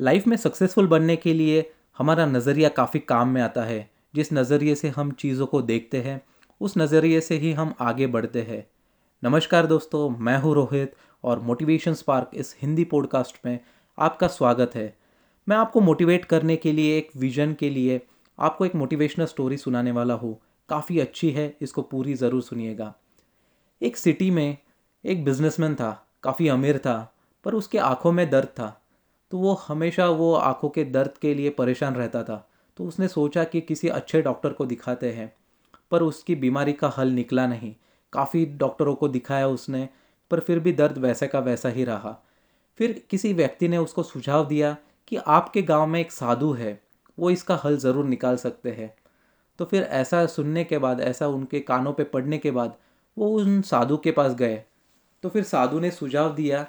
Life में successful बनने के लिए हमारा नज़रिया काफ़ी काम में आता है। जिस नज़रिए से हम चीज़ों को देखते हैं, उस नज़रिए से ही हम आगे बढ़ते हैं। नमस्कार दोस्तों, मैं हूँ रोहित और मोटिवेशन स्पार्क इस हिंदी पॉडकास्ट में आपका स्वागत है। मैं आपको मोटिवेट करने के लिए, एक विजन के लिए आपको एक मोटिवेशनल स्टोरी सुनाने वाला हूँ। काफ़ी अच्छी है, इसको पूरी ज़रूर सुनिएगा। एक सिटी में एक बिजनेसमैन था, काफ़ी अमीर था, पर उसके आँखों में दर्द था। तो वो हमेशा वो आँखों के दर्द के लिए परेशान रहता था। तो उसने सोचा कि किसी अच्छे डॉक्टर को दिखाते हैं, पर उसकी बीमारी का हल निकला नहीं। काफ़ी डॉक्टरों को दिखाया उसने, पर फिर भी दर्द वैसे का वैसा ही रहा। फिर किसी व्यक्ति ने उसको सुझाव दिया कि आपके गाँव में एक साधु है, वो इसका हल ज़रूर निकाल सकते हैं। तो फिर ऐसा सुनने के बाद, ऐसा उनके कानों पे पड़ने के बाद, वो उन साधु के पास गए। तो फिर साधु ने सुझाव दिया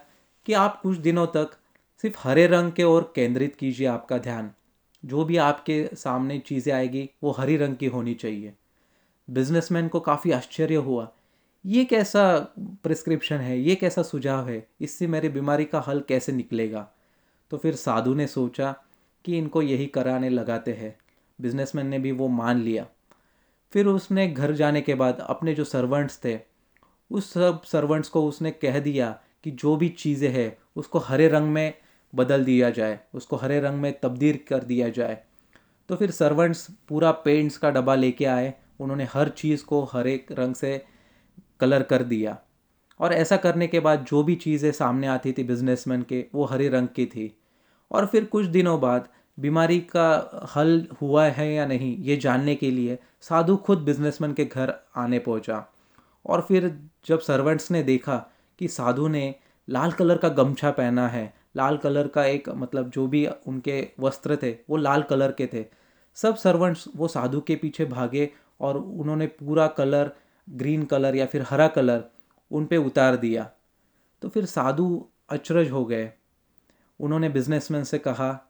कि आप कुछ दिनों तक सिर्फ़ हरे रंग के ओर केंद्रित कीजिए आपका ध्यान। जो भी आपके सामने चीज़ें आएगी, वो हरी रंग की होनी चाहिए। बिजनेसमैन को काफ़ी आश्चर्य हुआ, ये कैसा प्रिस्क्रिप्शन है? ये कैसा सुझाव है? इससे मेरी बीमारी का हल कैसे निकलेगा? तो फिर साधु ने सोचा कि इनको यही कराने लगाते हैं। बिजनेसमैन ने भी वो मान लिया। फिर उसने घर जाने के बाद अपने जो सर्वेंट्स थे, उस सब सर्वेंट्स को उसने कह दिया कि जो भी चीज़ें हैं, उसको हरे रंग में बदल दिया जाए, उसको हरे रंग में तब्दील कर दिया जाए। तो फिर सर्वेंट्स पूरा पेंट्स का डब्बा लेके आए, उन्होंने हर चीज़ को हरे रंग से कलर कर दिया। और ऐसा करने के बाद जो भी चीज़ें सामने आती थी बिजनेसमैन के, वो हरे रंग की थी। और फिर कुछ दिनों बाद बीमारी का हल हुआ है या नहीं, ये जानने के लिए साधु खुद बिजनेसमैन के घर आने पहुँचा। और फिर जब सर्वेंट्स ने देखा कि साधु ने लाल कलर का गमछा पहना है लाल कलर का एक मतलब जो भी उनके वस्त्र थे, वो लाल कलर के थे। सब सर्वेंट्स वो साधु के पीछे भागे और उन्होंने पूरा कलर ग्रीन कलर या फिर हरा कलर उन पे उतार दिया। तो फिर साधु अचरज हो गए। उन्होंने बिजनेसमैन से कहा,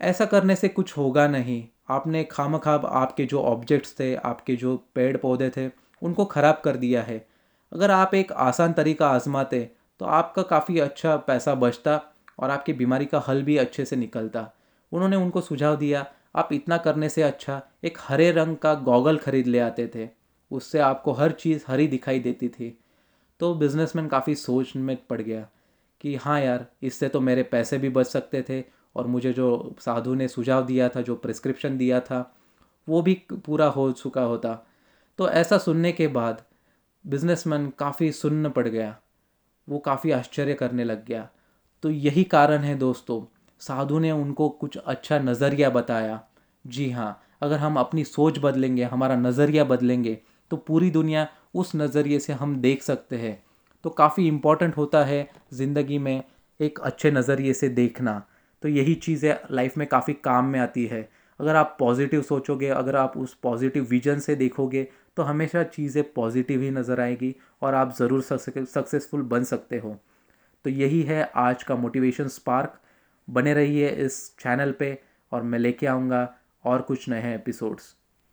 ऐसा करने से कुछ होगा नहीं। आपने खाम खाब आपके जो ऑब्जेक्ट्स थे, आपके जो पेड़ पौधे थे, उनको ख़राब कर दिया है। अगर आप एक आसान तरीका आजमाते तो आपका काफ़ी अच्छा पैसा बचता और आपकी बीमारी का हल भी अच्छे से निकलता। उन्होंने उनको सुझाव दिया, आप इतना करने से अच्छा एक हरे रंग का गॉगल खरीद ले आते थे। उससे आपको हर चीज़ हरी दिखाई देती थी। तो बिजनेसमैन काफ़ी सोच में पड़ गया कि हाँ यार, इससे तो मेरे पैसे भी बच सकते थे और मुझे जो साधु ने सुझाव दिया था, जो प्रिस्क्रिप्शन दिया था, वो भी पूरा हो चुका होता। तो ऐसा सुनने के बाद बिजनेसमैन काफ़ी सुन्न पड़ गया। वो काफ़ी आश्चर्य करने लग गया। तो यही कारण है दोस्तों, साधु ने उनको कुछ अच्छा नज़रिया बताया। जी हाँ अगर हम अपनी सोच बदलेंगे, हमारा नज़रिया बदलेंगे तो पूरी दुनिया उस नज़रिए से हम देख सकते हैं। तो काफ़ी इंपॉर्टेंट होता है ज़िंदगी में एक अच्छे नज़रिए से देखना। तो यही चीज़ें लाइफ में काफ़ी काम में आती है। अगर आप पॉजिटिव सोचोगे, अगर आप उस पॉजिटिव विजन से देखोगे तो हमेशा चीज़ें पॉजिटिव ही नज़र आएगी और आप ज़रूर सक्सेसफुल बन सकते हो। तो यही है आज का मोटिवेशन स्पार्क बने रहिए इस चैनल पे और मैं लेके आऊँगा और कुछ नए एपिसोड्स